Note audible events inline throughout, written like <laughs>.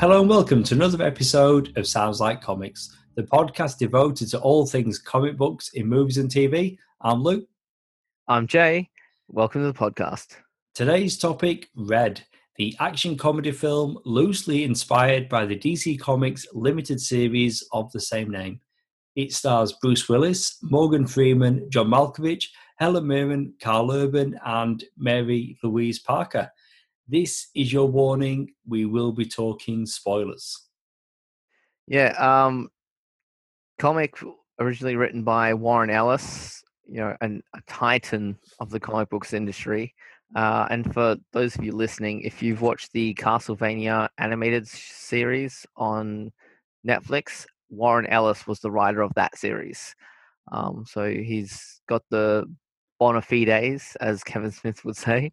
Hello and welcome to another episode of Sounds Like Comics, the podcast devoted to all things comic books in movies and TV. I'm Luke. I'm Jay. Welcome to the podcast. Today's topic Red, the action comedy film loosely inspired by the DC Comics limited series of the same name. It stars Bruce Willis, Morgan Freeman, John Malkovich, Helen Mirren, Karl Urban, and Mary Louise Parker. This is your warning. We will be talking spoilers. Yeah, um, comic originally written by Warren Ellis, you know, an, a titan of the comic books industry. Uh, and for those of you listening, if you've watched the Castlevania animated series on Netflix, Warren Ellis was the writer of that series. Um, so he's got the bona fides, as Kevin Smith would say.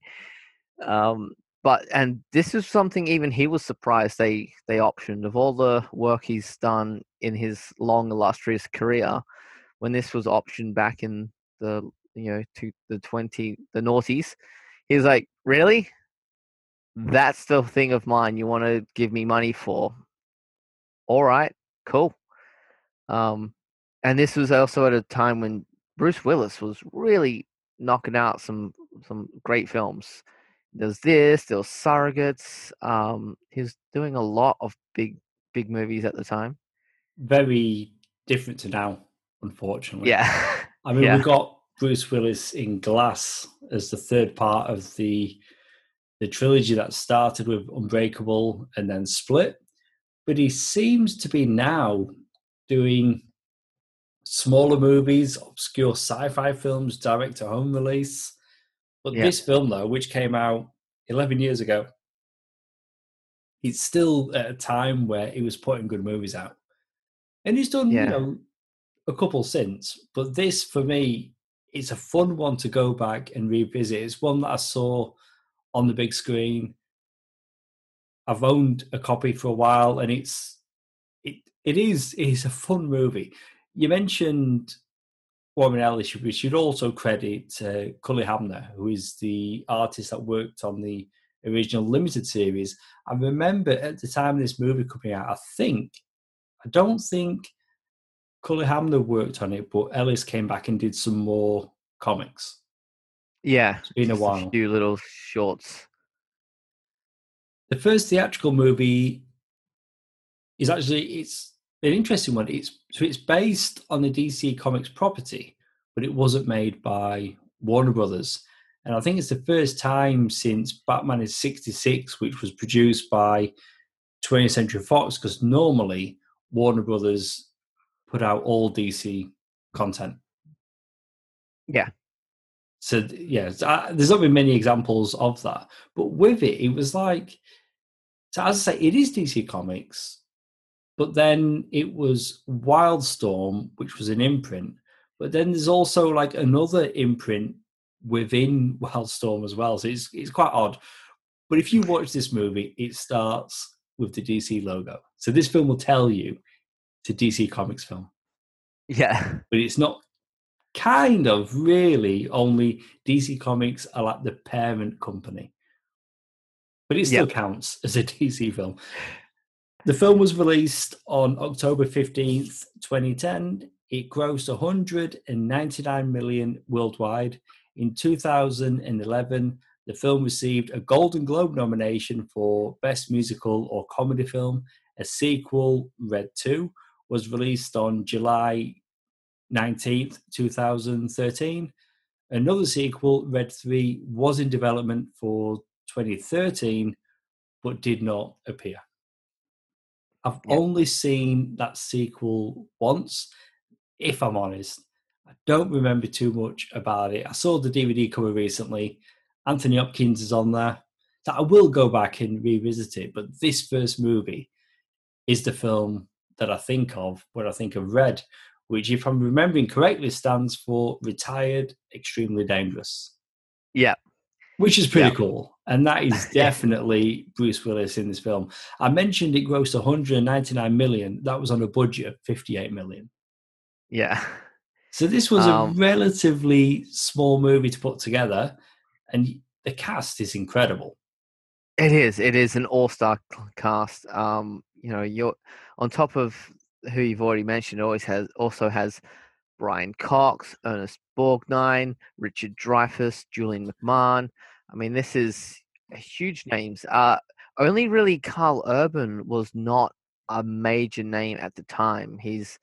Um, but and this is something even he was surprised they they optioned of all the work he's done in his long illustrious career. When this was optioned back in the you know to the twenty the noughties, he's like, really? That's the thing of mine you want to give me money for? All right, cool. Um, and this was also at a time when Bruce Willis was really knocking out some some great films. There's this, there was Surrogates. Um, he was doing a lot of big big movies at the time. Very different to now, unfortunately. Yeah. <laughs> I mean, Yeah. we got Bruce Willis in Glass as the third part of the the trilogy that started with Unbreakable and then Split, but he seems to be now doing smaller movies, obscure sci-fi films, direct to home release. But Yeah. this film, though, which came out 11 years ago, it's still at a time where he was putting good movies out. And he's done, Yeah. you know, a couple since. But this, for me, it's a fun one to go back and revisit. It's one that I saw on the big screen. I've owned a copy for a while, and it's it it is it's a fun movie. You mentioned Warren Ellis. We should also credit uh, Cully Hamner, who is the artist that worked on the original limited series. I remember at the time of this movie coming out, I think I don't think Cully Hamner worked on it, but Ellis came back and did some more comics. Yeah. It's been a while. few little shorts. The first theatrical movie is actually it's an interesting one. It's so it's based on the DC Comics property, but it wasn't made by Warner Brothers. And I think it's the first time since Batman is 66, which was produced by 20th Century Fox, because normally Warner Brothers put out all DC content. Yeah. So yeah, so, uh, there's not been many examples of that, but with it, it was like, so as I say, it is DC Comics, but then it was Wildstorm, which was an imprint, but then there's also like another imprint within Wildstorm as well. So it's it's quite odd. But if you watch this movie, it starts with the DC logo. So this film will tell you it's a DC Comics film Yeah. but it's not kind of really only DC Comics are like the parent company. But it still Yep. counts as a <laughs> DC film. The film was released on October 15th, 2010. It grossed 199 million worldwide. In 2011, the film received a Golden Globe nomination for Best Musical or Comedy Film. A sequel, Red 2, was released on July 19th, 2013. Another sequel, Red 3, was in development for 2013, but did not appear. I've Yep. only seen that sequel once, if I'm honest. I don't remember too much about it. I saw the DVD cover recently. Anthony Hopkins is on there. That I will go back and revisit it, but this first movie is the film that I think of when I think of Red, which, if I'm remembering correctly, stands for Retired Extremely Dangerous, Yeah. Which is pretty Yeah. cool. And that is <laughs> definitely Bruce Willis in this film. I mentioned it grossed 199 million. That was on a budget of 58 million. Yeah. So this was Um, a relatively small movie to put together, and the cast is incredible. It is. It is an all-star cast. Um, you know, you're on top of who you've already mentioned. Always has also has Brian Cox, Ernest Borgnine, Richard Dreyfuss, Julian McMahon. I mean, this is huge names. Uh, only really Karl Urban was not a major name at the time. He's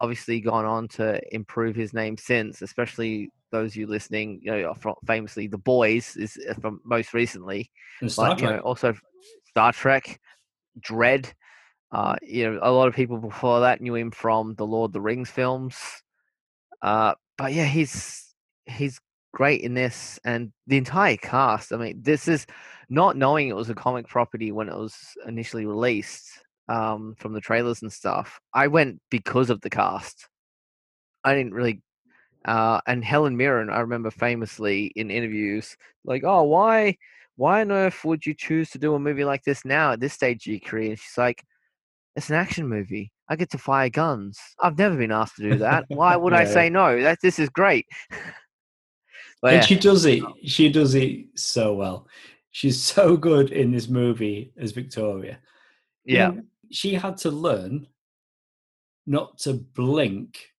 obviously gone on to improve his name since, especially those of you listening, you know, famously The Boys is uh, from most recently, and Star but, Trek. You know, also Star Trek, Dredd. Uh, you know, a lot of people before that knew him from the Lord of the Rings films. Uh, but yeah, he's he's great in this, and the entire cast. I mean, this is not knowing it was a comic property when it was initially released um, from the trailers and stuff. I went because of the cast. I didn't really. Uh, and Helen Mirren, I remember famously in interviews, like, "Oh, why, why on earth would you choose to do a movie like this now at this stage of your career?" And she's like, "It's an action movie. I get to fire guns. I've never been asked to do that. <laughs> Why would yeah. I say no? That this is great." <laughs> but, and yeah. she does it. She does it so well. She's so good in this movie as Victoria. Yeah. Know, she had to learn not to blink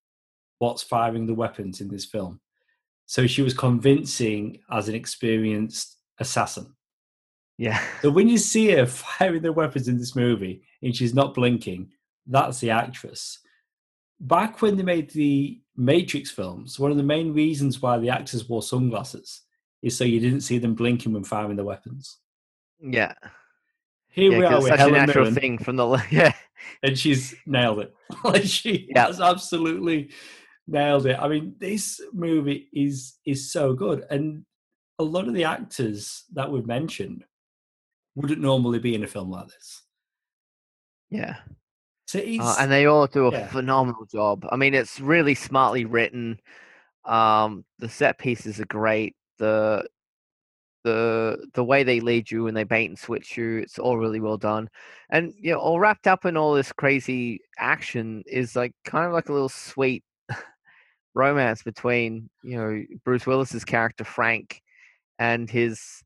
what's firing the weapons in this film. So she was convincing as an experienced assassin. Yeah. So when you see her <laughs> firing the weapons in this movie and she's not blinking, that's the actress. Back when they made the Matrix films, one of the main reasons why the actors wore sunglasses is so you didn't see them blinking when firing the weapons. Yeah. Here yeah, we are with such Helen a natural Mirren, thing from the <laughs> yeah, and she's nailed it. <laughs> like she Yeah. has absolutely nailed it. I mean, this movie is is so good, and a lot of the actors that we've mentioned wouldn't normally be in a film like this. yeah. He's, Uh, and they all do a yeah. phenomenal job. I mean, it's really smartly written. Um, the set pieces are great. The the the way they lead you and they bait and switch you, it's all really well done. And you know, all wrapped up in all this crazy action is like kind of like a little sweet <laughs> romance between you know Bruce Willis's character Frank and his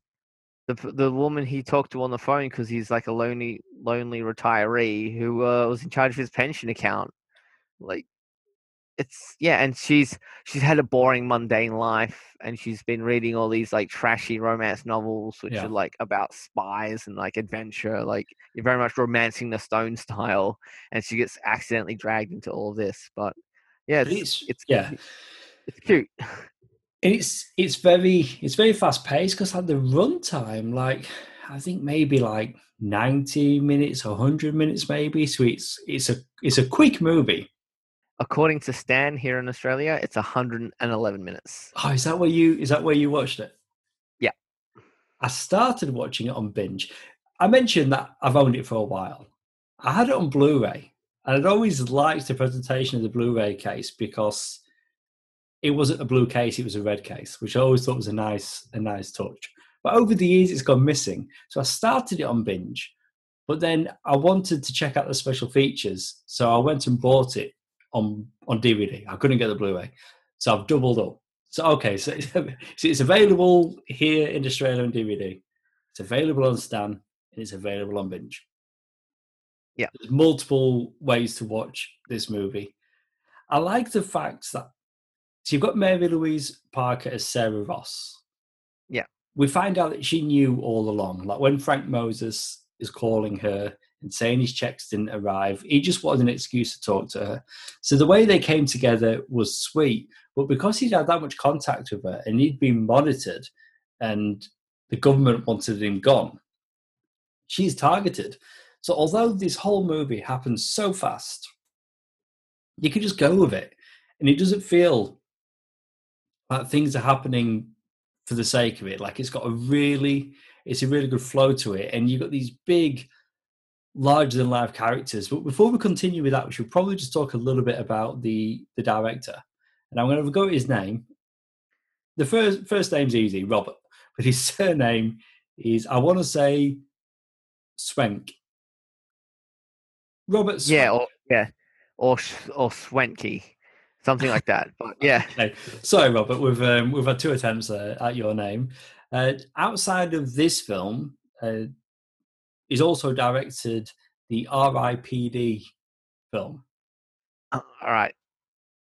the the woman he talked to on the phone because he's like a lonely lonely retiree who uh, was in charge of his pension account. Like it's yeah, and she's she's had a boring mundane life, and she's been reading all these like trashy romance novels, which Yeah. are like about spies and like adventure, like you're very much romancing the Stone style, and she gets accidentally dragged into all this. But yeah, it's it's- it's yeah. it's cute. And it's it's very it's very fast paced because like the runtime, like I think maybe like ninety minutes or hundred minutes, maybe. So it's it's a it's a quick movie. According to Stan here in Australia, it's 111 minutes. Oh, is that where you is that where you watched it? Yeah. I started watching it on binge. I mentioned that I've owned it for a while. I had it on Blu-ray, and I'd always liked the presentation of the Blu-ray case because it wasn't a blue case; it was a red case, which I always thought was a nice a nice touch. But over the years, it's gone missing. So I started it on binge, but then I wanted to check out the special features, so I went and bought it on on DVD. I couldn't get the Blu-ray, so I've doubled up. So okay, so it's, <laughs> so it's available here in Australia on DVD. It's available on Stan and it's available on Binge. Yeah. There's multiple ways to watch this movie. I like the fact that so you've got Mary Louise Parker as Sarah Ross. Yeah. We find out that she knew all along. Like when Frank Moses is calling her and saying his checks didn't arrive, he just wanted an excuse to talk to her. So the way they came together was sweet, but because he'd had that much contact with her and he'd been monitored and the government wanted him gone, she's targeted. So although this whole movie happens so fast, you can just go with it. And it doesn't feel like things are happening for the sake of it. Like it's got a really it's a really good flow to it. And you've got these big larger than life characters. But before we continue with that, we should probably just talk a little bit about the the director. And I'm going to go his name. The first first name's easy, Robert, <laughs> but his surname is I want to say Swenk. Robert. Swenk. Yeah, or yeah, or or Swenky, something like that. But <laughs> yeah, Okay. Sorry, Robert. We've um, we've had two attempts uh, at your name. Uh, outside of this film, uh, he's also directed the R.I.P.D. film. Uh, all right.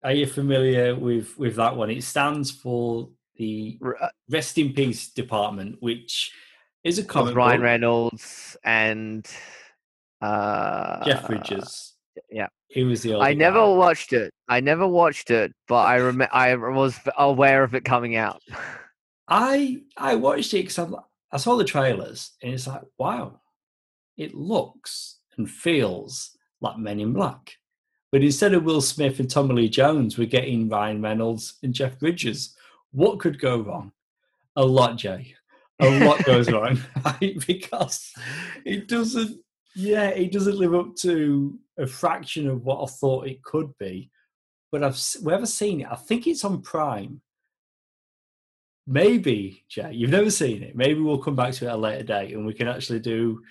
Are you familiar with with that one? It stands for the uh, Rest in Peace Department, which is a comic Ryan book. Reynolds and uh, Jeff Bridges. Yeah. he was the. I never guy. watched it. I never watched it, but I rem- I was aware of it coming out. <laughs> I I watched it because I saw the trailers and it's like, wow, it looks and feels like Men in Black. But instead of Will Smith and Tommy Lee Jones, we're getting Ryan Reynolds and Jeff Bridges. What could go wrong? A lot, Jay. A lot goes wrong <laughs> right? because it doesn't. Yeah, it doesn't live up to a fraction of what I thought it could be. But I've we haven't seen it. I think it's on Prime. Maybe, Jay, you've never seen it. Maybe we'll come back to it at a later date and we can actually do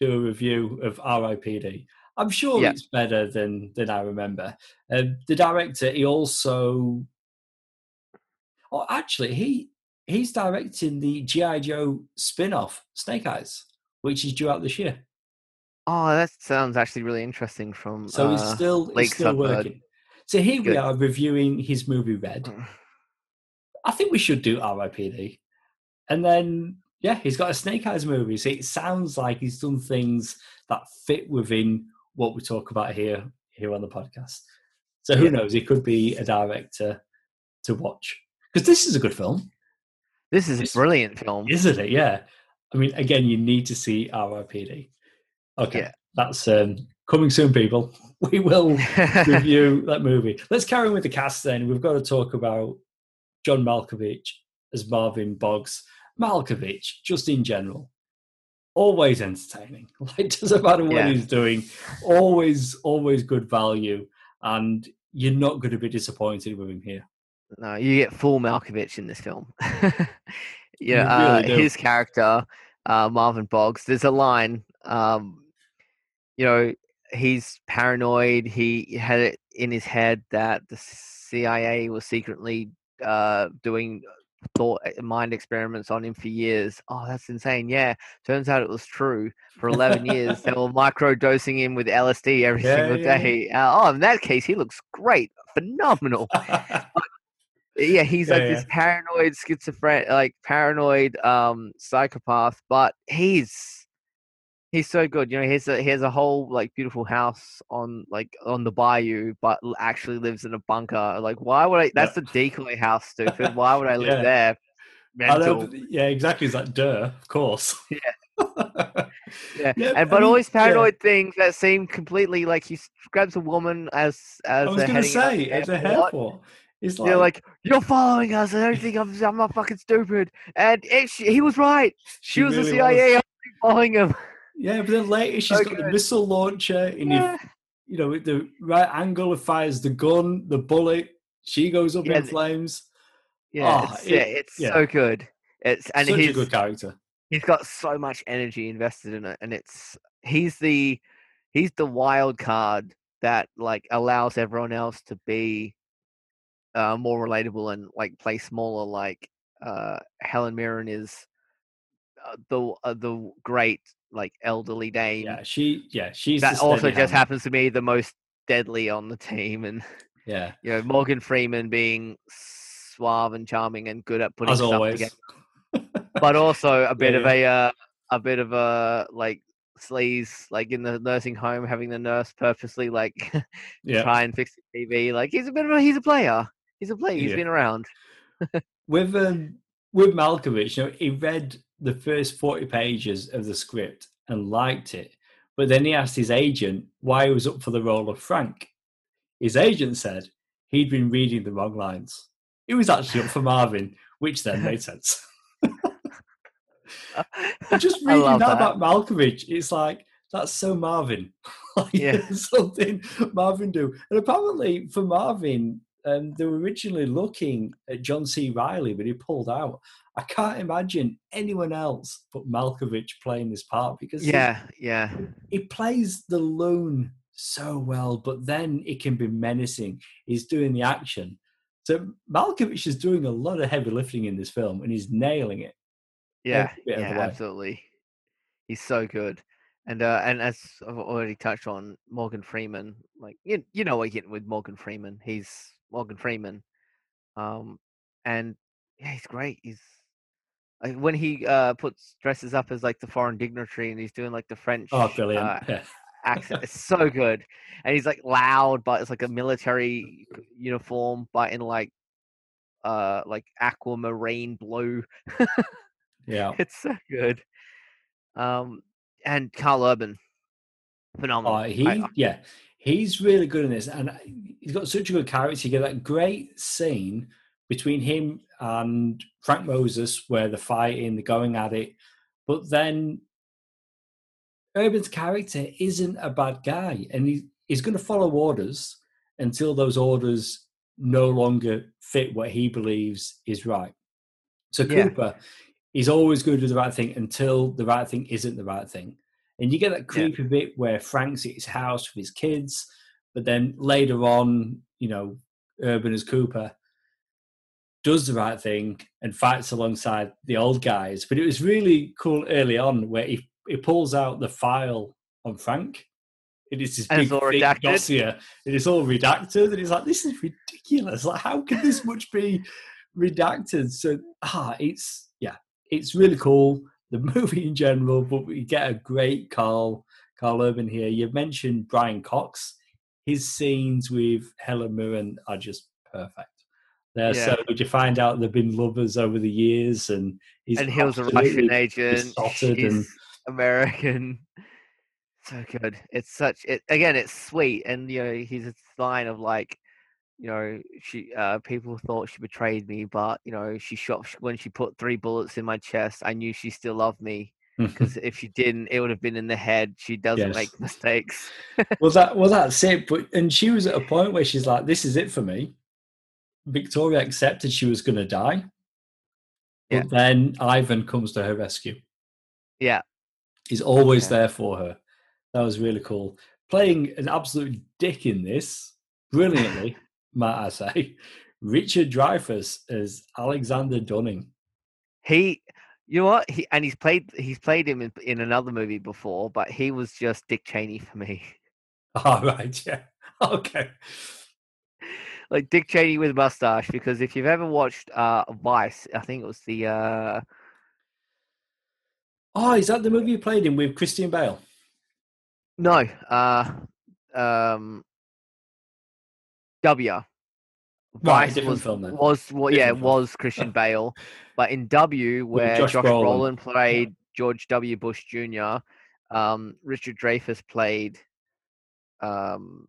do a review of R.I.P.D. I'm sure Yeah. it's better than than I remember. Um, the director, he also, oh, actually, he he's directing the GI Joe spin-off Snake Eyes, which is due out this year. Oh, that sounds actually really interesting. From So he's uh, still he's still working. So here we are reviewing his movie Red. I think we should do R.I.P.D. And then, yeah, he's got a Snake Eyes movie. So it sounds like he's done things that fit within what we talk about here here on the podcast. So who Yeah. knows? He could be a director to watch because this is a good film, This is a brilliant film. isn't it? Yeah. I mean, again, you need to see R.I.P.D. Okay, Yeah. that's um, coming soon, people. <laughs> We will review <laughs> that movie. Let's carry on with the cast then. We've got to talk about John Malkovich as Marvin Boggs. Malkovich, just in general, always entertaining. <laughs> Like doesn't matter what Yeah. he's doing, always, always good value, and you're not going to be disappointed with him here. No, you get full Malkovich in this film. Yeah, uh, really do. his character, uh, Marvin Boggs. There's a line, um, you know, he's paranoid. He had it in his head that the CIA was secretly uh, doing thought uh, mind experiments on him for years. Oh, that's insane. Yeah, turns out it was true. For 11 years, they were micro dosing him with LSD every Yeah, single yeah. day. Uh, oh, in that case, he looks great, phenomenal. <laughs> yeah he's Yeah, like this paranoid schizophrenic like paranoid um psychopath but he's he's so good you know he has a he has a whole like beautiful house on like on the bayou but actually lives in a bunker like why would i that's the decoy house stupid <laughs> why would i live Yeah. there Mental. yeah, exactly. It's like, duh, of course. <laughs> Yeah. yeah. <laughs> yeah, and but mean, all these yeah. paranoid things that seem completely like he grabs a woman as as I was going to say, at the airport. it's like, They're like, "You're following us. I don't think I'm. I'm not fucking stupid." And it, she, he was right. She, She was really the CIA following him. Yeah, but then later she's So got the missile launcher, and Yeah. if you know, the right angle, fires the gun, the bullet, she goes up Yeah, in flames. Yeah, Oh, it's, yeah, it- it's yeah. so good. It's and Such he's a good character. he's got so much energy invested in it, and it's he's the he's the wild card that like allows everyone else to be uh, more relatable and like play smaller. Like uh, Helen Mirren is uh, the uh, the great like elderly dame Yeah, she, yeah, she's that also just hand. happens to be the most deadly on the team, and Yeah, you know Morgan Freeman being suave and charming and good at putting as stuff always. together but also a <laughs> bit Yeah, of a uh, a bit of a like sleaze like in the nursing home having the nurse purposely like <laughs> Yeah, try and fix the TV like he's a bit of a he's a player. He's a player. He's Yeah. been around. <laughs> With um, with Malkovich, you know, he read the first forty pages of the script and liked it, but then he asked his agent why he was up for the role of Frank. His agent said he'd been reading the wrong lines. He was actually up for <laughs> Marvin, which then made sense. <laughs> Just reading that, that. about Malkovich, it's like that's so Marvin. <laughs> like, Yeah. something Marvin do. And apparently for Marvin, um, they were originally looking at John C. Reilly, but he pulled out. I can't imagine anyone else but Malkovich playing this part because he- yeah yeah he plays the loon so well, but then it can be menacing. He's doing the action. So Malkovich is doing a lot of heavy lifting in this film, and he's nailing it. yeah yeah absolutely He's so good. And uh, and as I've already touched on, Morgan Freeman, like you you know what you're getting with Morgan Freeman. He's Morgan Freeman, um, and yeah, he's great. He's like when he uh puts dresses up as like the foreign dignitary and he's doing like the French Oh, brilliant! uh, yeah. accent. It's <laughs> so good, and he's like loud, but it's like a military <laughs> uniform, but in like uh like aquamarine blue. yeah. <laughs> It's so good. Um, and Karl Urban, phenomenal. Oh, he, I- yeah, he's really good in this, and he's got such a good character. You get that great scene between him and Frank Moses where they're fighting, they're going at it, but then Urban's character isn't a bad guy, and he, he's going to follow orders until those orders no longer fit what he believes is right. So Yeah. Cooper, he's always going to do the right thing until the right thing isn't the right thing. And you get that Yeah. creepy bit where Frank's at his house with his kids, but then later on, you know, Urban as Cooper does the right thing and fights alongside the old guys. But it was really cool early on where he, he pulls out the file on Frank. It is this And big it's redacted? dossier. It is all redacted, and it's like this is ridiculous. Like, how can this much be redacted? So, ah, it's yeah, it's really cool. The <laughs> movie in general, but we get a great Karl Karl Urban here. You mentioned Brian Cox. His scenes with Helen Mirren are just perfect. They're Yeah. so. You find out they've been lovers over the years, and he's and he was a Russian agent. She's and- American. <laughs> So good. It's such it again. It's sweet, and you know, he's a line of like, you know, she uh, people thought she betrayed me, but you know, she shot when she put three bullets in my chest. I knew she still loved me <laughs> because if she didn't, it would have been in the head. She doesn't Yes. make <laughs> mistakes. well, that well, that's it. But and she was at a point where she's like, "This is it for me." Victoria accepted she was going to die, but Yeah. then Ivan comes to her rescue. Yeah, He's always Yeah. there for her. That was really cool. Playing an absolute dick in this brilliantly, might I say. Richard Dreyfuss as Alexander Dunning. he. You know what? He and he's played. He's played him in, in another movie before, but he was just Dick Cheney for me. <laughs> Oh right, yeah, <laughs> okay. like Dick Cheney with a mustache. Because if you've ever watched uh, Vice, I think it was the uh, Oh, is that the movie you played in with Christian Bale? no, uh, um, W. Right, Vice different was film was well, yeah, it film. was Christian Bale, but in W, <laughs> where Josh Josh, Brolin. Brolin played George W. Bush Jr., um, Richard Dreyfuss played um,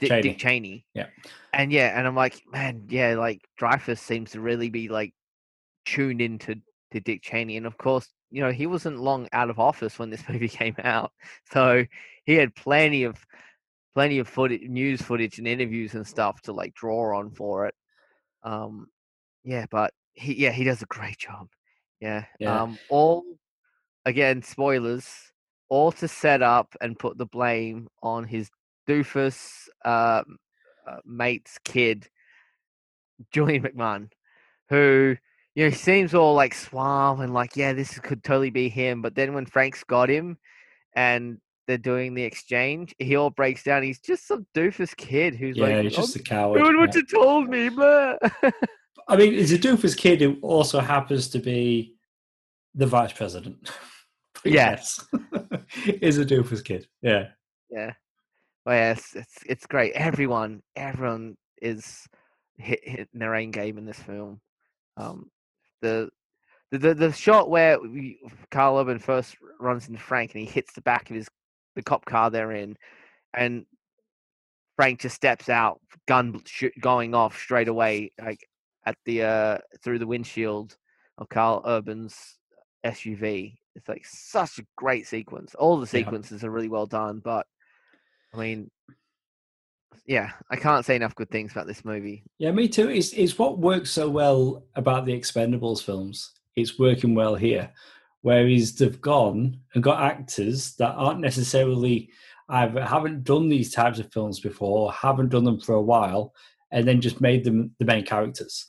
Dick Cheney. Dick Cheney. Yeah. and yeah, and I'm like, man, yeah, like Dreyfuss seems to really be like tuned into to Dick Cheney, and of course, you know, he wasn't long out of office when this <laughs> movie came out, so he had plenty of plenty of footage, news footage, and interviews and stuff to like draw on for it. Um, yeah, but he, yeah, he does a great job. Yeah. Yeah. Um, all again, spoilers, all to set up and put the blame on his doofus uh, uh, mate's kid, Julian McMahon, who you know he seems all like suave and like, yeah, this could totally be him. But then when Frank's got him, and they're doing the exchange, he all breaks down. He's just some doofus kid who's Yeah, like, he's just a "I'm coward. what yeah. you told me, blah. <laughs> I mean, he's a doofus kid who also happens to be the vice president. <laughs> Yes, <laughs> is a doofus kid. Yeah, Yeah. Well, yeah, it's, it's it's great. Everyone, everyone is hit, hitting their own game in this film. Um, the the the, the shot where we, Karl Urban first runs into Frank and he hits the back of his the cop car they're in, and Frank just steps out, gun sh- going off straight away, like at the uh through the windshield of Karl Urban's SUV. It's like such a great sequence. All the Yeah. sequences are really well done, but I mean, yeah, I can't say enough good things about this movie. yeah, me too. It's it's what works so well about the Expendables films. It's working well here, whereas they've gone and got actors that aren't necessarily either haven't done these types of films before, haven't done them for a while, and then just made them the main characters.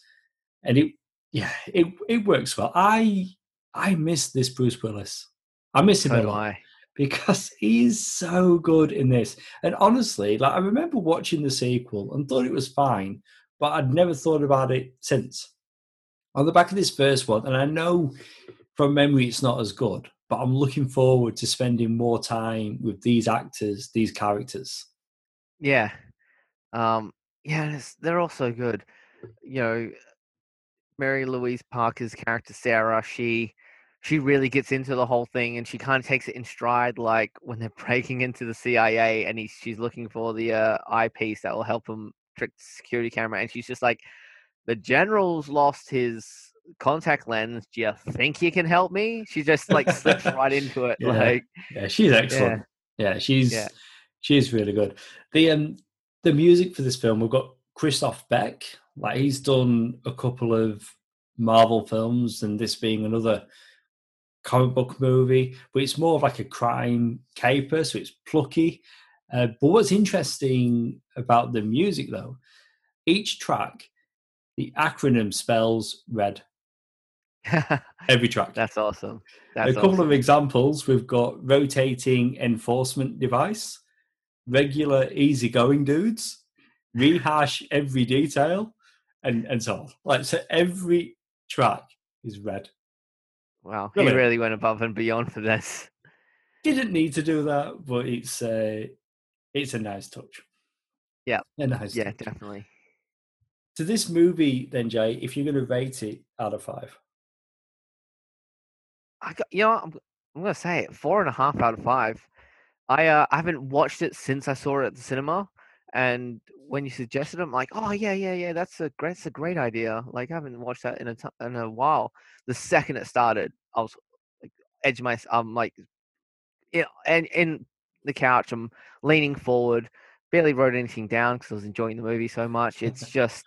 And it, yeah, it it works well. I I miss this Bruce Willis. I miss him So a lot because he's so good in this. And honestly, like I remember watching the sequel and thought it was fine, but I'd never thought about it since. On the back of this first one, and I know from memory it's not as good, but I'm looking forward to spending more time with these actors, these characters. Yeah. Um, yeah, they're all so good. You know, Mary Louise Parker's character Sarah, she she really gets into the whole thing and she kind of takes it in stride like when they're <laughs> breaking into the CIA and he's, she's looking for the uh, eyepiece that will help him trick the security camera and she's just like the general's lost his contact lens do you think you can help me she just like slips right into <laughs> it Yeah. like Yeah, she's excellent. Yeah, she's Yeah. she's really good. The um the music for this film, we've got Christoph Beck. Like he's done a couple of Marvel films, and this being another comic book movie, but it's more of like a crime caper, so it's plucky. Uh, but what's interesting about the music, though, each track, the acronym spells red. <laughs> Every track. that's awesome a couple awesome. of examples we've got rotating enforcement device regular easygoing dudes rehash every detail and and so on like so every track is red wow he really went above and beyond for this didn't need to do that but it's uh it's a nice touch Yeah. a nice yeah touch. definitely to this movie then jay if you're going to rate it out of five I got, you know, I'm, I'm gonna say it four and a half out of five. I uh, I haven't watched it since I saw it at the cinema, and when you suggested it, I'm like, oh yeah, yeah, yeah, that's a great, that's a great idea. Like I haven't watched that in a t- in a while. The second it started, I was like, edge my, I'm like, yeah, and in the couch, I'm leaning forward, barely wrote anything down because I was enjoying the movie so much. <laughs> It's just.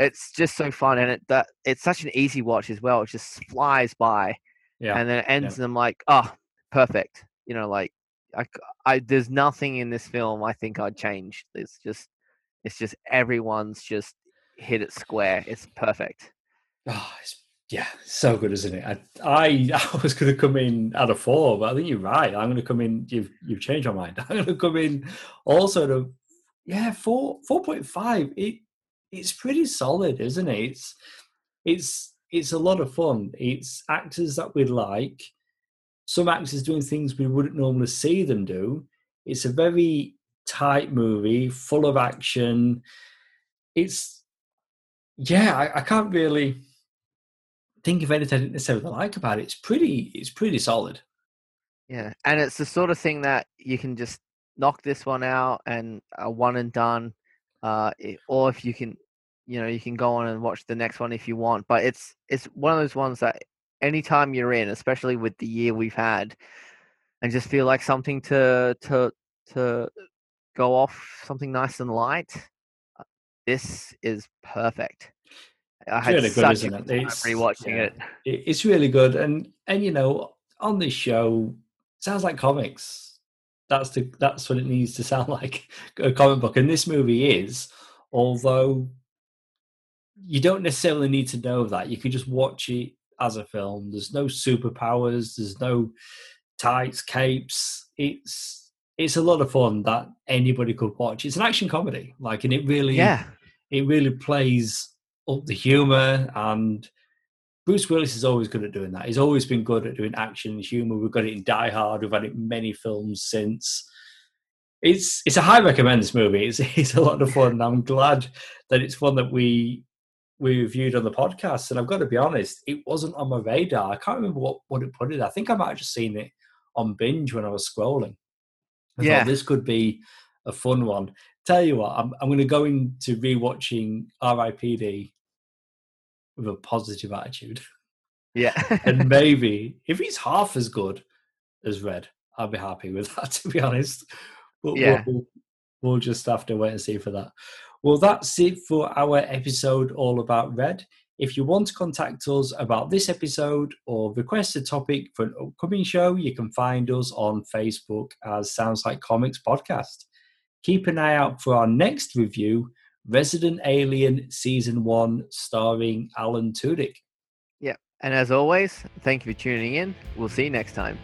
It's just so fun, and it that it's such an easy watch as well. It just flies by yeah and then it ends and I'm like, oh, perfect. You know, like i there's nothing in this film I think I'd change. It's just, it's just everyone's just hit it square. It's perfect. Oh, it's, yeah, so good, isn't it? I, I, <laughs> I was going to come in at a four, but I think you're right. I'm going to come in. You've you've changed my mind. <laughs> I'm going to come in also to yeah four four point five. It it's pretty solid, isn't it? It's it's it's a lot of fun. It's actors that we like. Some actors doing things we wouldn't normally see them do. It's a very tight movie, full of action. It's yeah, I, I can't really think of anything necessarily like about it. It's pretty it's pretty solid. Yeah, and it's the sort of thing that you can just knock this one out and a one and done, uh, i- or if you can, you know, you can go on and watch the next one if you want. But it's it's one of those ones that anytime you're in, especially with the year we've had, and just feel like something to to to go off something nice and light. uh, This is perfect. I had really good, such isn't a it? good time It's- rewatching yeah. it. It- It's really good, and and you know, on this show, sounds like comics. That's the that's what it needs to <laughs> sound like a comic book, and this movie is. Although you don't necessarily need to know that, you can just watch it as a film. There's no superpowers. There's no tights, capes. It's it's a lot of fun that anybody could watch. It's an action comedy, like, and it really Yeah, it really plays up the humor and Bruce Willis is always good at doing that. He's always been good at doing action and humor. We've got it in Die Hard. We've had it in many films since. It's it's a high recommend this movie. It's <laughs> it's a lot of fun. I'm glad that it's one that we we reviewed on the podcast. And I've got to be honest, it wasn't on my radar. I can't remember what what it put it. I think I might have just seen it on binge when I was scrolling. I Yeah. thought this could be a fun one. Tell you what, I'm I'm going to go into rewatching R.I.P.D. with a positive attitude, yeah. <laughs> and maybe if it's half as good as Red, I'll be happy with that. <laughs> To be honest, but Yeah. we'll, we'll just have to wait and see for that. Well, that's it for our episode all about Red. If you want to contact us about this episode or request a topic for an upcoming show, you can find us on Facebook as Sounds Like Comics Podcast. Keep an eye out for our next review, Resident Alien Season 1, starring Alan Tudyk. Yeah, and as always, thank you for tuning in. We'll see you next time.